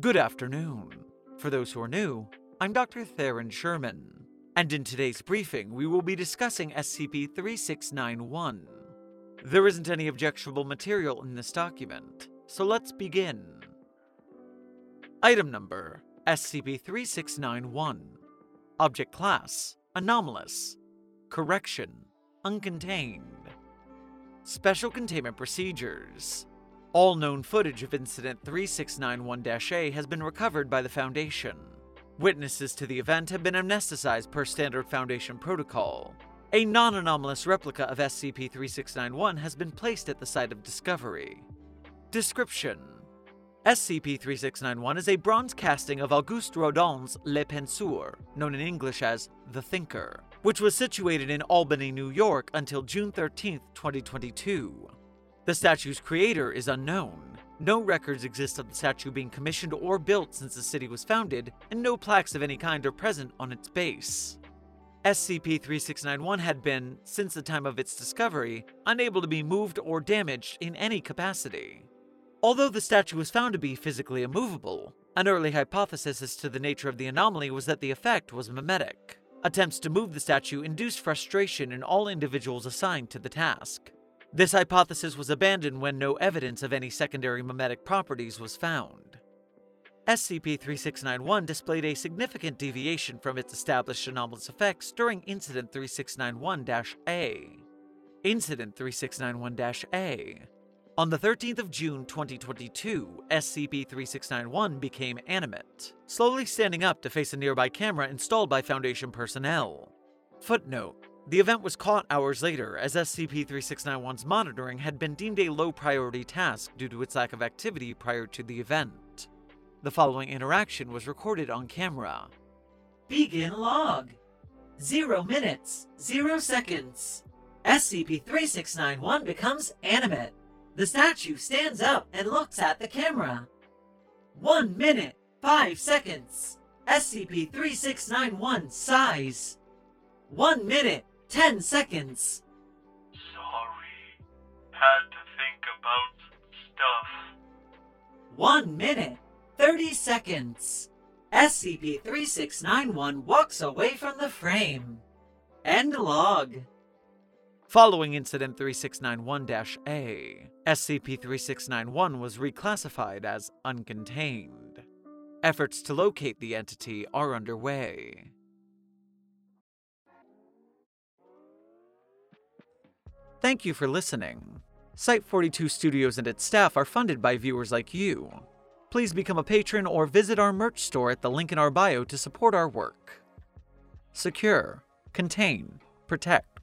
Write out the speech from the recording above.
Good afternoon. For those who are new, I'm Dr. Theron Sherman, and in today's briefing, we will be discussing SCP 3691. There isn't any objectionable material in this document, so let's begin. Item number SCP 3691. Object Class Anomalous. Correction Uncontained. Special Containment Procedures all known footage of Incident 3691 A has been recovered by the Foundation. Witnesses to the event have been amnesticized per standard Foundation protocol. A non anomalous replica of SCP 3691 has been placed at the site of discovery. Description SCP 3691 is a bronze casting of Auguste Rodin's Le Penseur, known in English as The Thinker, which was situated in Albany, New York until June 13, 2022. The statue's creator is unknown. No records exist of the statue being commissioned or built since the city was founded, and no plaques of any kind are present on its base. SCP 3691 had been, since the time of its discovery, unable to be moved or damaged in any capacity. Although the statue was found to be physically immovable, an early hypothesis as to the nature of the anomaly was that the effect was mimetic. Attempts to move the statue induced frustration in all individuals assigned to the task. This hypothesis was abandoned when no evidence of any secondary mimetic properties was found. SCP 3691 displayed a significant deviation from its established anomalous effects during Incident 3691 A. Incident 3691 A. On the 13th of June 2022, SCP 3691 became animate, slowly standing up to face a nearby camera installed by Foundation personnel. Footnote the event was caught hours later, as SCP 3691's monitoring had been deemed a low priority task due to its lack of activity prior to the event. The following interaction was recorded on camera. Begin log. Zero minutes, zero seconds. SCP 3691 becomes animate. The statue stands up and looks at the camera. One minute, five seconds. SCP 3691 sighs. One minute, 10 seconds. Sorry. Had to think about stuff. 1 minute, 30 seconds. SCP 3691 walks away from the frame. End log. Following Incident 3691 A, SCP 3691 was reclassified as uncontained. Efforts to locate the entity are underway. Thank you for listening. Site 42 Studios and its staff are funded by viewers like you. Please become a patron or visit our merch store at the link in our bio to support our work. Secure, contain, protect.